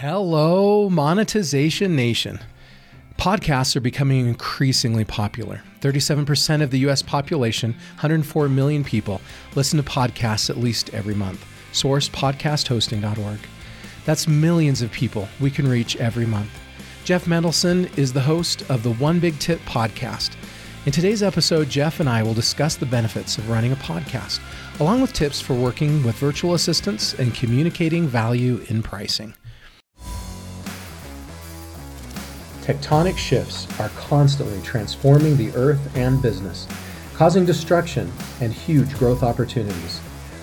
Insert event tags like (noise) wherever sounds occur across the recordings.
Hello, Monetization Nation. Podcasts are becoming increasingly popular. 37% of the US population, 104 million people, listen to podcasts at least every month. Source podcasthosting.org. That's millions of people we can reach every month. Jeff Mendelson is the host of the One Big Tip podcast. In today's episode, Jeff and I will discuss the benefits of running a podcast, along with tips for working with virtual assistants and communicating value in pricing. Tectonic shifts are constantly transforming the earth and business, causing destruction and huge growth opportunities.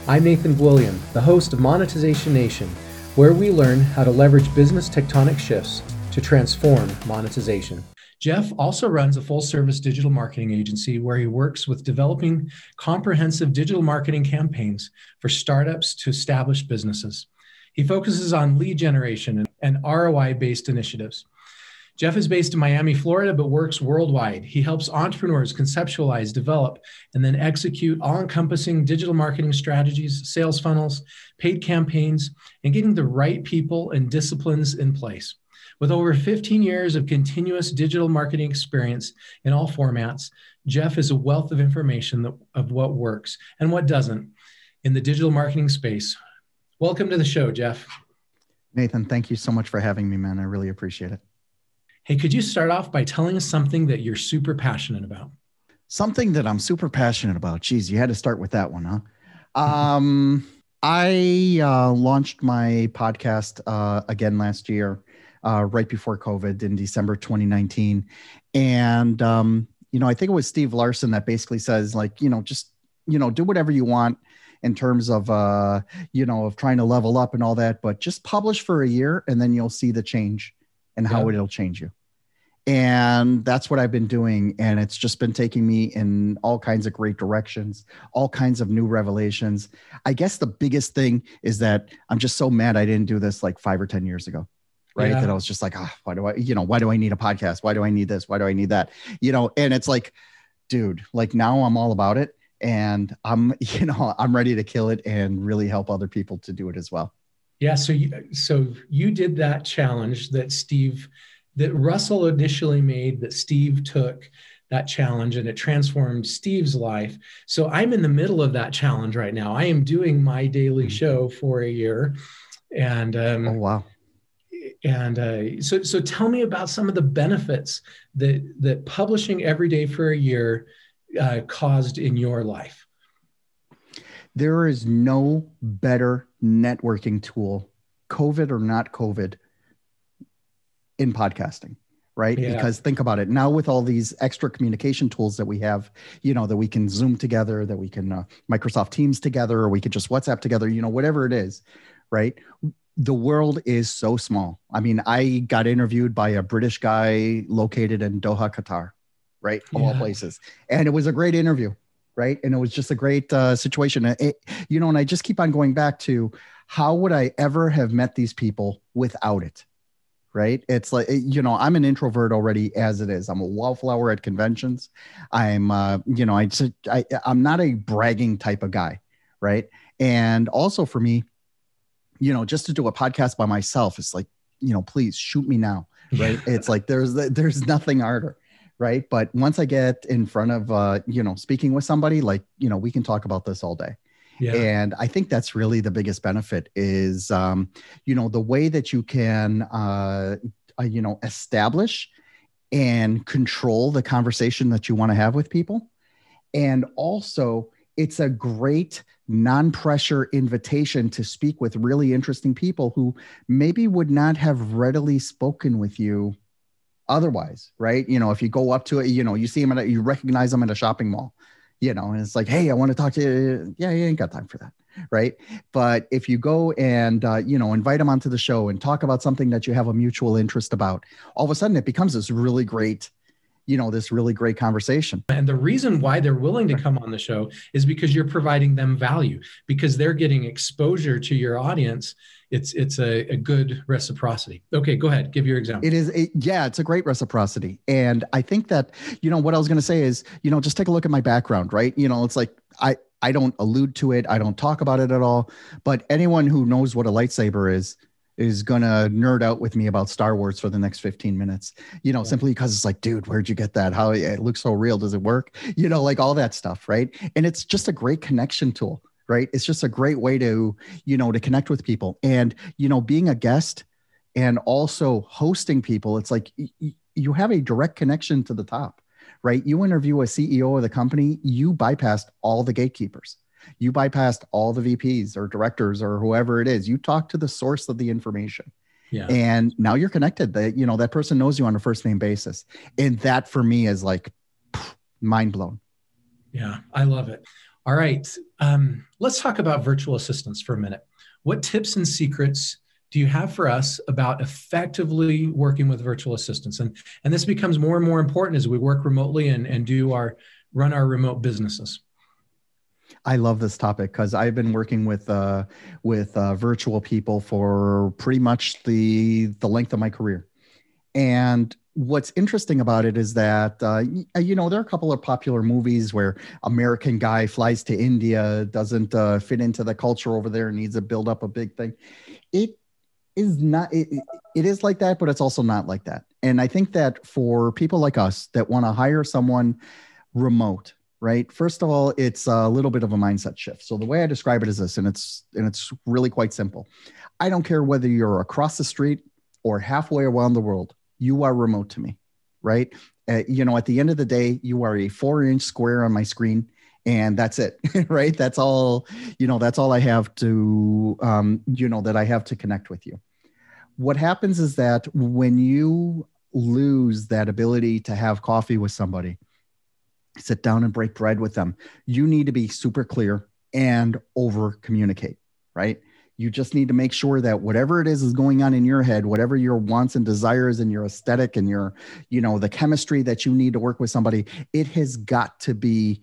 I'm Nathan William, the host of Monetization Nation, where we learn how to leverage business tectonic shifts to transform monetization. Jeff also runs a full service digital marketing agency where he works with developing comprehensive digital marketing campaigns for startups to established businesses. He focuses on lead generation and ROI based initiatives. Jeff is based in Miami, Florida, but works worldwide. He helps entrepreneurs conceptualize, develop, and then execute all encompassing digital marketing strategies, sales funnels, paid campaigns, and getting the right people and disciplines in place. With over 15 years of continuous digital marketing experience in all formats, Jeff is a wealth of information of what works and what doesn't in the digital marketing space. Welcome to the show, Jeff. Nathan, thank you so much for having me, man. I really appreciate it. Hey, could you start off by telling us something that you're super passionate about? Something that I'm super passionate about. Geez, you had to start with that one, huh? (laughs) Um, I uh, launched my podcast uh, again last year uh, right before COVID in December 2019. And, um, you know, I think it was Steve Larsen that basically says, like, you know, just, you know, do whatever you want in terms of, uh, you know, of trying to level up and all that, but just publish for a year and then you'll see the change and how yeah. it'll change you. And that's what I've been doing. And it's just been taking me in all kinds of great directions, all kinds of new revelations. I guess the biggest thing is that I'm just so mad I didn't do this like five or 10 years ago right yeah. that i was just like ah, why do i you know why do i need a podcast why do i need this why do i need that you know and it's like dude like now i'm all about it and i'm (laughs) you know i'm ready to kill it and really help other people to do it as well yeah so you so you did that challenge that steve that russell initially made that steve took that challenge and it transformed Steve's life. So I'm in the middle of that challenge right now. I am doing my daily mm-hmm. show for a year. And um, oh, wow and uh, so so tell me about some of the benefits that that publishing every day for a year uh, caused in your life there is no better networking tool covid or not covid in podcasting right yeah. because think about it now with all these extra communication tools that we have you know that we can zoom together that we can uh, microsoft teams together or we could just whatsapp together you know whatever it is right the world is so small. I mean, I got interviewed by a British guy located in Doha, Qatar, right? Of yeah. all places. And it was a great interview, right? And it was just a great uh, situation. It, you know, and I just keep on going back to how would I ever have met these people without it? Right. It's like, you know, I'm an introvert already as it is. I'm a wallflower at conventions. I'm, uh, you know, I, I, I'm not a bragging type of guy. Right. And also for me, you know, just to do a podcast by myself, it's like, you know, please shoot me now. Right. (laughs) it's like there's there's nothing harder. Right. But once I get in front of uh, you know, speaking with somebody, like, you know, we can talk about this all day. Yeah. And I think that's really the biggest benefit is, um, you know, the way that you can, uh, uh, you know, establish and control the conversation that you want to have with people. And also, it's a great non pressure invitation to speak with really interesting people who maybe would not have readily spoken with you otherwise, right? You know, if you go up to it, you know, you see them at a, you recognize them at a shopping mall, you know, and it's like, hey, I want to talk to you. Yeah, you ain't got time for that. Right. But if you go and, uh, you know, invite them onto the show and talk about something that you have a mutual interest about, all of a sudden it becomes this really great you know this really great conversation and the reason why they're willing to come on the show is because you're providing them value because they're getting exposure to your audience it's it's a, a good reciprocity okay go ahead give your example it is a, yeah it's a great reciprocity and i think that you know what i was going to say is you know just take a look at my background right you know it's like i i don't allude to it i don't talk about it at all but anyone who knows what a lightsaber is is gonna nerd out with me about Star Wars for the next 15 minutes, you know, yeah. simply because it's like, dude, where'd you get that? How it looks so real. Does it work? You know, like all that stuff, right? And it's just a great connection tool, right? It's just a great way to, you know, to connect with people. And, you know, being a guest and also hosting people, it's like y- you have a direct connection to the top, right? You interview a CEO of the company, you bypassed all the gatekeepers you bypassed all the VPs or directors or whoever it is. You talk to the source of the information. Yeah. And now you're connected. That you know that person knows you on a first name basis. And that for me is like mind blown. Yeah, I love it. All right. Um, let's talk about virtual assistants for a minute. What tips and secrets do you have for us about effectively working with virtual assistants? And, and this becomes more and more important as we work remotely and, and do our run our remote businesses. I love this topic because I've been working with uh, with uh, virtual people for pretty much the the length of my career, and what's interesting about it is that uh, uh, you know there are a couple of popular movies where American guy flies to India, doesn't uh, fit into the culture over there, needs to build up a big thing. It is not. It, it is like that, but it's also not like that. And I think that for people like us that want to hire someone remote right first of all it's a little bit of a mindset shift so the way i describe it is this and it's and it's really quite simple i don't care whether you're across the street or halfway around the world you are remote to me right uh, you know at the end of the day you are a four inch square on my screen and that's it (laughs) right that's all you know that's all i have to um, you know that i have to connect with you what happens is that when you lose that ability to have coffee with somebody sit down and break bread with them. You need to be super clear and over communicate, right? You just need to make sure that whatever it is is going on in your head, whatever your wants and desires and your aesthetic and your, you know, the chemistry that you need to work with somebody, it has got to be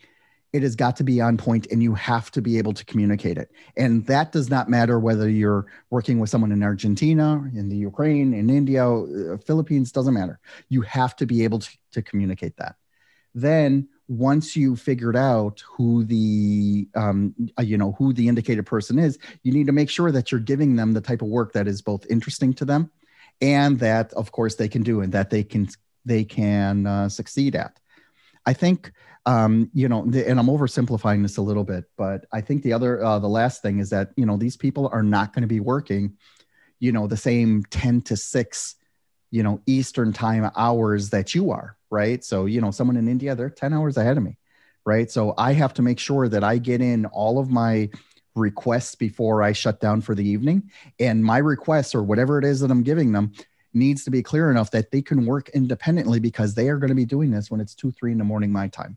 it has got to be on point and you have to be able to communicate it. And that does not matter whether you're working with someone in Argentina, in the Ukraine, in India, uh, Philippines, doesn't matter. You have to be able to, to communicate that. Then once you figured out who the um, uh, you know who the indicated person is you need to make sure that you're giving them the type of work that is both interesting to them and that of course they can do and that they can they can uh, succeed at. I think um, you know the, and i'm oversimplifying this a little bit but i think the other uh, the last thing is that you know these people are not going to be working you know the same 10 to 6 you know eastern time hours that you are right? So, you know, someone in India, they're 10 hours ahead of me, right? So I have to make sure that I get in all of my requests before I shut down for the evening. And my requests or whatever it is that I'm giving them needs to be clear enough that they can work independently because they are going to be doing this when it's two, three in the morning, my time,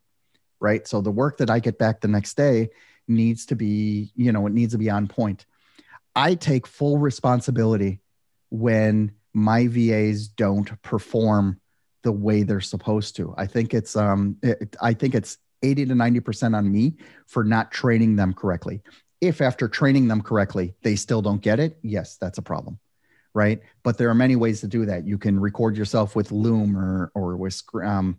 right? So the work that I get back the next day needs to be, you know, it needs to be on point. I take full responsibility when my VAs don't perform the way they're supposed to. I think it's um it, I think it's 80 to 90% on me for not training them correctly. If after training them correctly, they still don't get it, yes, that's a problem. Right? But there are many ways to do that. You can record yourself with Loom or or with um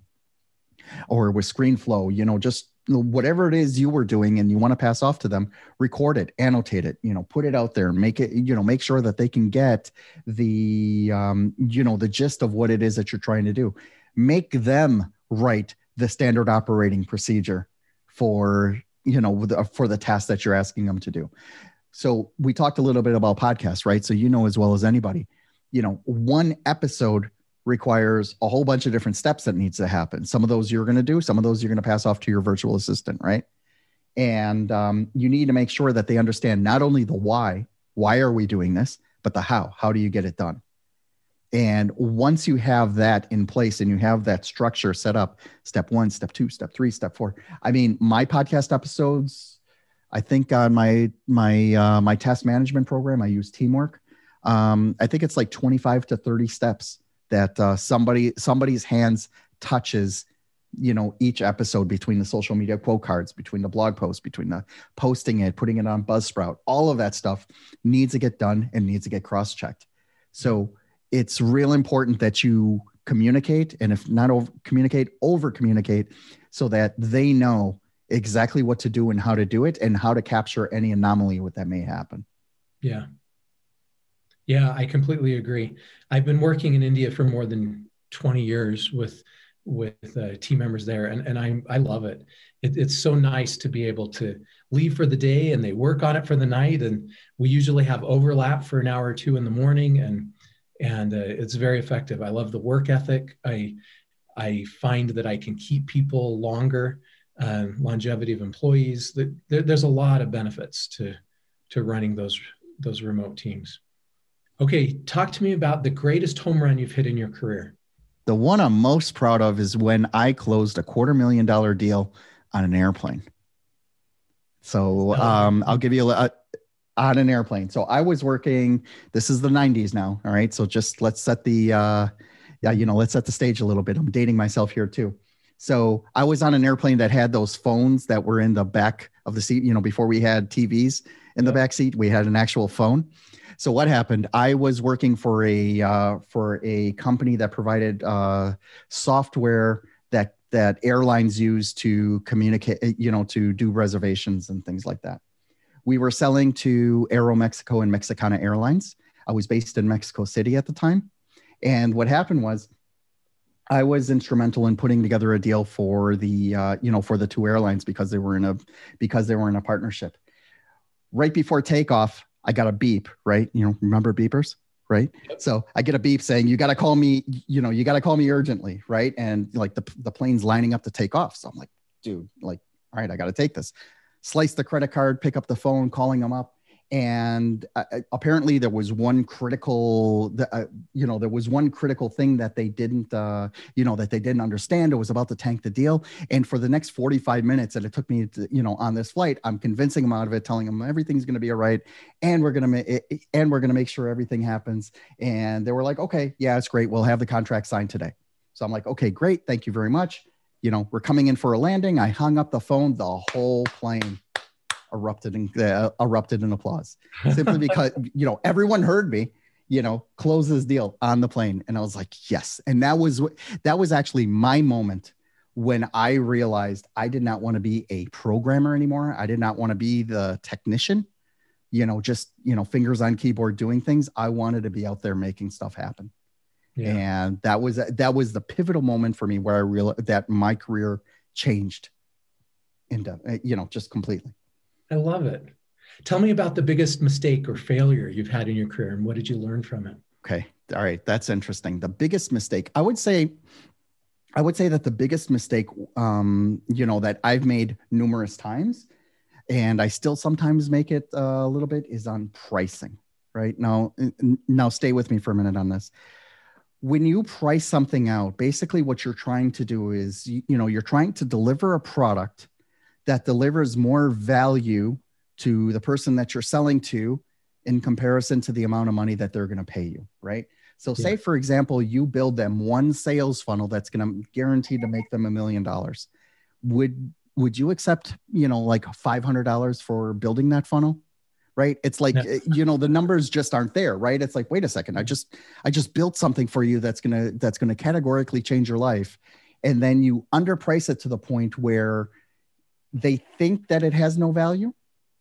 or with ScreenFlow, you know, just whatever it is you were doing and you want to pass off to them record it annotate it you know put it out there make it you know make sure that they can get the um, you know the gist of what it is that you're trying to do. Make them write the standard operating procedure for you know for the task that you're asking them to do. So we talked a little bit about podcasts right? So you know as well as anybody you know one episode requires a whole bunch of different steps that needs to happen. Some of those you're going to do, some of those you're going to pass off to your virtual assistant, right? And um, you need to make sure that they understand not only the why, why are we doing this, but the how. How do you get it done? And once you have that in place and you have that structure set up, step one, step two, step three, step four. I mean, my podcast episodes, I think on my my uh, my task management program, I use Teamwork. Um, I think it's like 25 to 30 steps that uh, somebody somebody's hands touches you know each episode between the social media quote cards between the blog post between the posting it putting it on buzzsprout all of that stuff needs to get done and needs to get cross-checked. So it's real important that you communicate and if not over communicate over communicate so that they know exactly what to do and how to do it and how to capture any anomaly what that may happen. Yeah Yeah, I completely agree. I've been working in India for more than 20 years with with uh, team members there, and, and I I love it. it. It's so nice to be able to leave for the day, and they work on it for the night, and we usually have overlap for an hour or two in the morning, and and uh, it's very effective. I love the work ethic. I I find that I can keep people longer, uh, longevity of employees. That there, there's a lot of benefits to to running those those remote teams. Okay, talk to me about the greatest home run you've hit in your career. The one I'm most proud of is when I closed a quarter million dollar deal on an airplane. So um, I'll give you a, a on an airplane. So I was working. This is the 90s now. All right. So just let's set the uh, yeah, you know, let's set the stage a little bit. I'm dating myself here too. So I was on an airplane that had those phones that were in the back of the seat. You know, before we had TVs in the back seat, we had an actual phone. So what happened? I was working for a uh, for a company that provided uh, software that that airlines use to communicate, you know, to do reservations and things like that. We were selling to Aeromexico and Mexicana Airlines. I was based in Mexico City at the time, and what happened was. I was instrumental in putting together a deal for the uh, you know for the two airlines because they were in a because they were in a partnership. Right before takeoff, I got a beep, right? You know, remember beepers, right? Yep. So I get a beep saying, you got to call me, you know, you got to call me urgently, right? And like the, the plane's lining up to take off. So I'm like, dude, like, all right, I got to take this. Slice the credit card, pick up the phone, calling them up and uh, uh, apparently there was one critical uh, you know there was one critical thing that they didn't uh, you know that they didn't understand. It was about to tank the deal. And for the next 45 minutes that it took me to, you know on this flight i'm convincing them out of it telling them everything's going to be all right. And we're going to make and we're going to make sure everything happens. And they were like okay yeah it's great. We'll have the contract signed today. So i'm like okay great. Thank you very much. You know we're coming in for a landing. I hung up the phone the whole plane erupted in uh, erupted in applause. (laughs) Simply because you know everyone heard me you know close this deal on the plane. And i was like yes. And that was that was actually my moment when i realized i did not want to be a programmer anymore. I did not want to be the technician you know just you know fingers on keyboard doing things. I wanted to be out there making stuff happen. Yeah. and that was that was the pivotal moment for me where i realized that my career changed into you know just completely I love it. Tell me about the biggest mistake or failure you've had in your career and what did you learn from it? Okay. All right. That's interesting. The biggest mistake, I would say, I would say that the biggest mistake, um, you know, that I've made numerous times, and I still sometimes make it uh, a little bit, is on pricing. Right now, now stay with me for a minute on this. When you price something out, basically what you're trying to do is, you know, you're trying to deliver a product that delivers more value to the person that you're selling to in comparison to the amount of money that they're going to pay you, right? So, yeah. say for example, you build them one sales funnel that's going to guarantee to make them a million dollars. Would would you accept, you know, like five hundred dollars for building that funnel? Right? It's like no. you know the numbers just aren't there, right? It's like wait a second, I mm-hmm. just I just built something for you that's gonna that's gonna categorically change your life, and then you underprice it to the point where they think that it has no value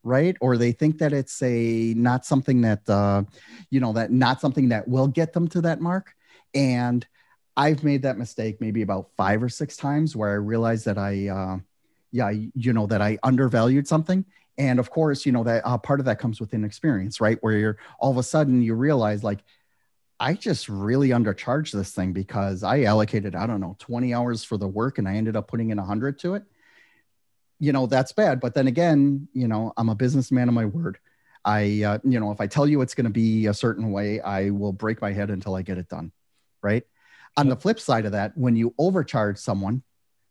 right? Or they think that it's a not something that uh, you know that not something that will get them to that mark. And i've made that mistake maybe about five or six times where i realized that i uh, yeah you know that i undervalued something. And of course you know that uh, part of that comes with inexperience right? Where you're all of a sudden you realize like I just really undercharged this thing because I allocated, I don't know, 20 hours for the work and I ended up putting in 100 to it you know that's bad. But then again you know i'm a businessman of my word. I uh, you know if i tell you it's going to be a certain way i will break my head until i get it done right? On the flip side of that when you overcharge someone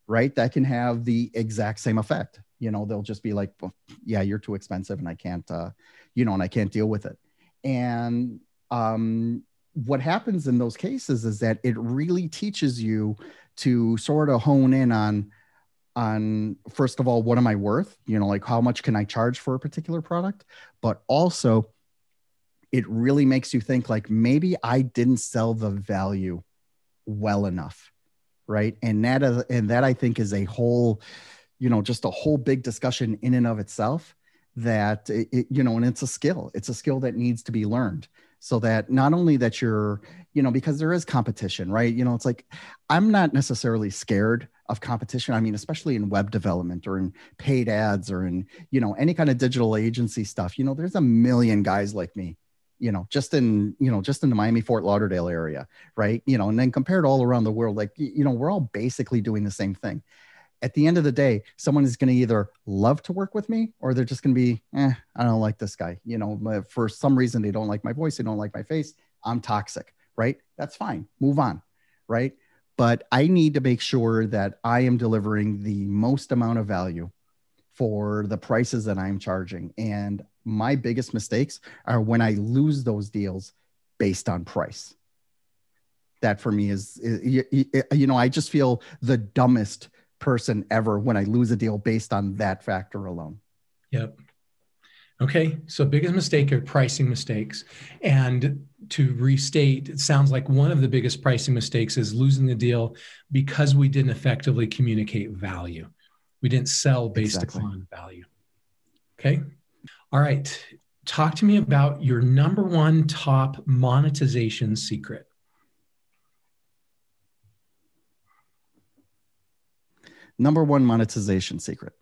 right that can have the exact same effect. You know they'll just be like well, yeah you're too expensive and i can't uh, you know and i can't deal with it. And um, what happens in those cases is that it really teaches you to sort of hone in on on first of all what am i worth? You know like how much can i charge for a particular product? But also it really makes you think like maybe i didn't sell the value well enough right? And that is, and that i think is a whole you know just a whole big discussion in and of itself that it, you know and it's a skill. It's a skill that needs to be learned so that not only that you're you know because there is competition right? You know it's like i'm not necessarily scared of competition. I mean especially in web development or in paid ads or in you know any kind of digital agency stuff. You know there's a million guys like me you know just in you know just in the miami fort lauderdale area right? You know and then compared all around the world like you know we're all basically doing the same thing at the end of the day, someone is going to either love to work with me or they're just going to be, eh, I don't like this guy. You know, for some reason, they don't like my voice, they don't like my face. I'm toxic, right? That's fine. Move on, right? But I need to make sure that I am delivering the most amount of value for the prices that I'm charging. And my biggest mistakes are when I lose those deals based on price. That for me is, is you know, I just feel the dumbest person ever when I lose a deal based on that factor alone. Yep. Okay, so biggest mistake are pricing mistakes. And to restate, it sounds like one of the biggest pricing mistakes is losing the deal because we didn't effectively communicate value. We didn't sell based exactly. upon value. Okay. All right. Talk to me about your number one top monetization secret. Number one monetization secret.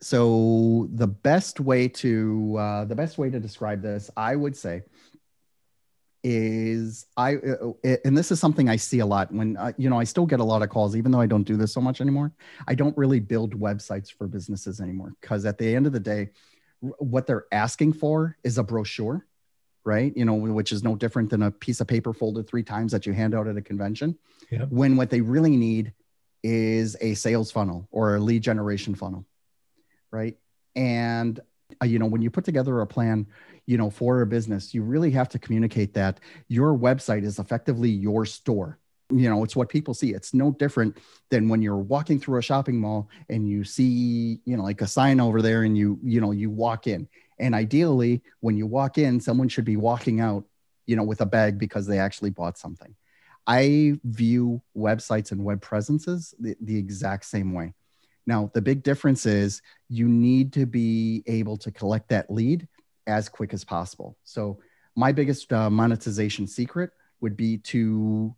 So the best way to uh, the best way to describe this i would say is i uh, uh, and this is something i see a lot when uh, you know i still get a lot of calls even though i don't do this so much anymore i don't really build websites for businesses anymore. Because at the end of the day what they're asking for is a brochure right? You know which is no different than a piece of paper folded three times that you hand out at a convention. Yep. when what they really need is a sales funnel or a lead generation funnel, right? And uh, you know, when you put together a plan, you know, for a business, you really have to communicate that your website is effectively your store. You know, it's what people see. It's no different than when you're walking through a shopping mall and you see, you know, like a sign over there and you, you know, you walk in. And ideally, when you walk in, someone should be walking out, you know, with a bag because they actually bought something. I view websites and web presences the, the exact same way. Now, the big difference is you need to be able to collect that lead as quick as possible. So, my biggest uh, monetization secret would be to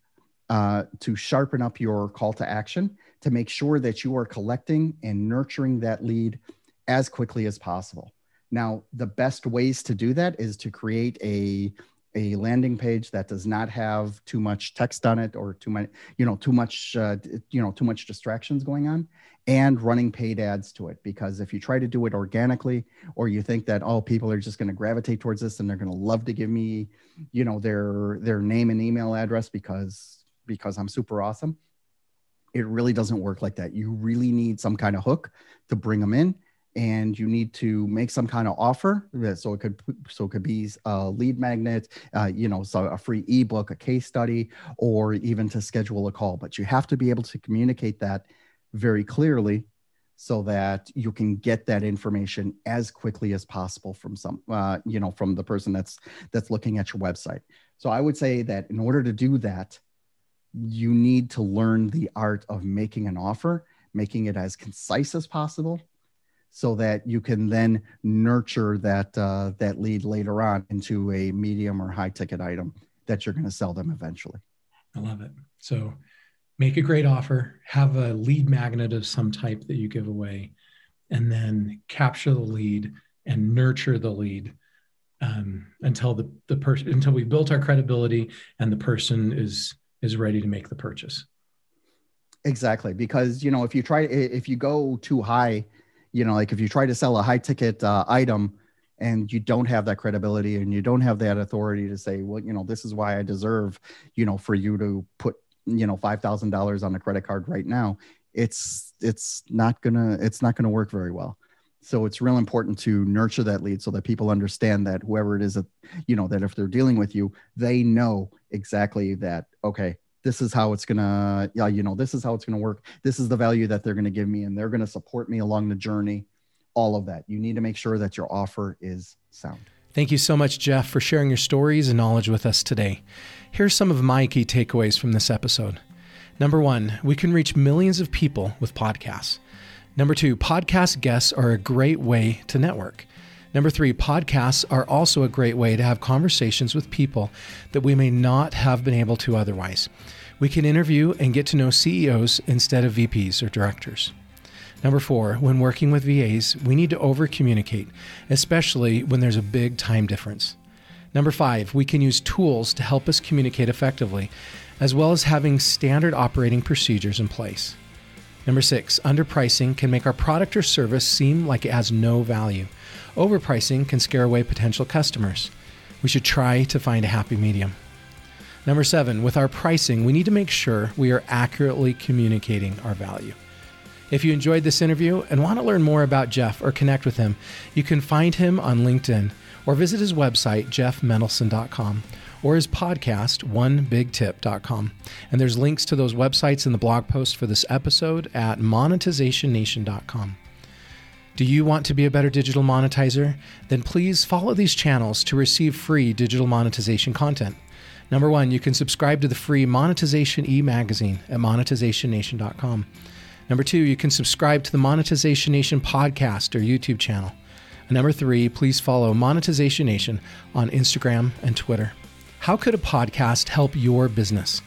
uh, to sharpen up your call to action to make sure that you are collecting and nurturing that lead as quickly as possible. Now, the best ways to do that is to create a a landing page that does not have too much text on it or too much you know too much uh, you know too much distractions going on and running paid ads to it. Because if you try to do it organically or you think that oh people are just going to gravitate towards this and they're going to love to give me you know their their name and email address because because I'm super awesome it really doesn't work like that. You really need some kind of hook to bring them in and you need to make some kind of offer so it could so it could be a lead magnet uh, you know so a free ebook a case study or even to schedule a call. But you have to be able to communicate that very clearly so that you can get that information as quickly as possible from some uh, you know from the person that's that's looking at your website. So i would say that in order to do that you need to learn the art of making an offer making it as concise as possible so that you can then nurture that uh, that lead later on into a medium or high ticket item that you're going to sell them eventually. I love it. So make a great offer, have a lead magnet of some type that you give away, and then capture the lead and nurture the lead um, until the, the person until we built our credibility and the person is is ready to make the purchase. Exactly, because you know if you try if you go too high you know like if you try to sell a high ticket uh, item and you don't have that credibility and you don't have that authority to say well you know this is why i deserve you know for you to put you know $5000 on a credit card right now it's it's not gonna it's not gonna work very well. So it's real important to nurture that lead so that people understand that whoever it is that you know that if they're dealing with you they know exactly that okay this is how it's gonna yeah you know this is how it's gonna work this is the value that they're gonna give me and they're gonna support me along the journey all of that you need to make sure that your offer is sound Thank you so much, Jeff, for sharing your stories and knowledge with us today. Here's some of my key takeaways from this episode. Number one, we can reach millions of people with podcasts. Number two, podcast guests are a great way to network. Number three, podcasts are also a great way to have conversations with people that we may not have been able to otherwise. We can interview and get to know CEOs instead of VPs or directors. Number four, when working with VAs, we need to over communicate, especially when there's a big time difference. Number five, we can use tools to help us communicate effectively, as well as having standard operating procedures in place. Number six, underpricing can make our product or service seem like it has no value. Overpricing can scare away potential customers. We should try to find a happy medium. Number seven, with our pricing, we need to make sure we are accurately communicating our value. If you enjoyed this interview and want to learn more about Jeff or connect with him, you can find him on LinkedIn or visit his website, jeffmendelson.com, or his podcast, onebigtip.com. And there's links to those websites in the blog post for this episode at monetizationnation.com. Do you want to be a better digital monetizer? Then please follow these channels to receive free digital monetization content. Number one, you can subscribe to the free Monetization e magazine at monetizationnation.com. Number two, you can subscribe to the Monetization Nation podcast or YouTube channel. And number three, please follow Monetization Nation on Instagram and Twitter. How could a podcast help your business?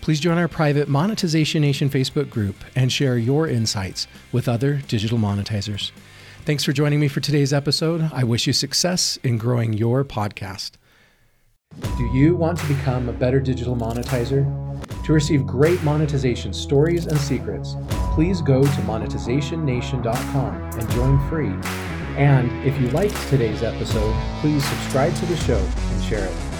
Please join our private Monetization Nation Facebook group and share your insights with other digital monetizers. Thanks for joining me for today's episode. I wish you success in growing your podcast. Do you want to become a better digital monetizer? To receive great monetization stories and secrets, please go to monetizationnation.com and join free. And if you liked today's episode, please subscribe to the show and share it.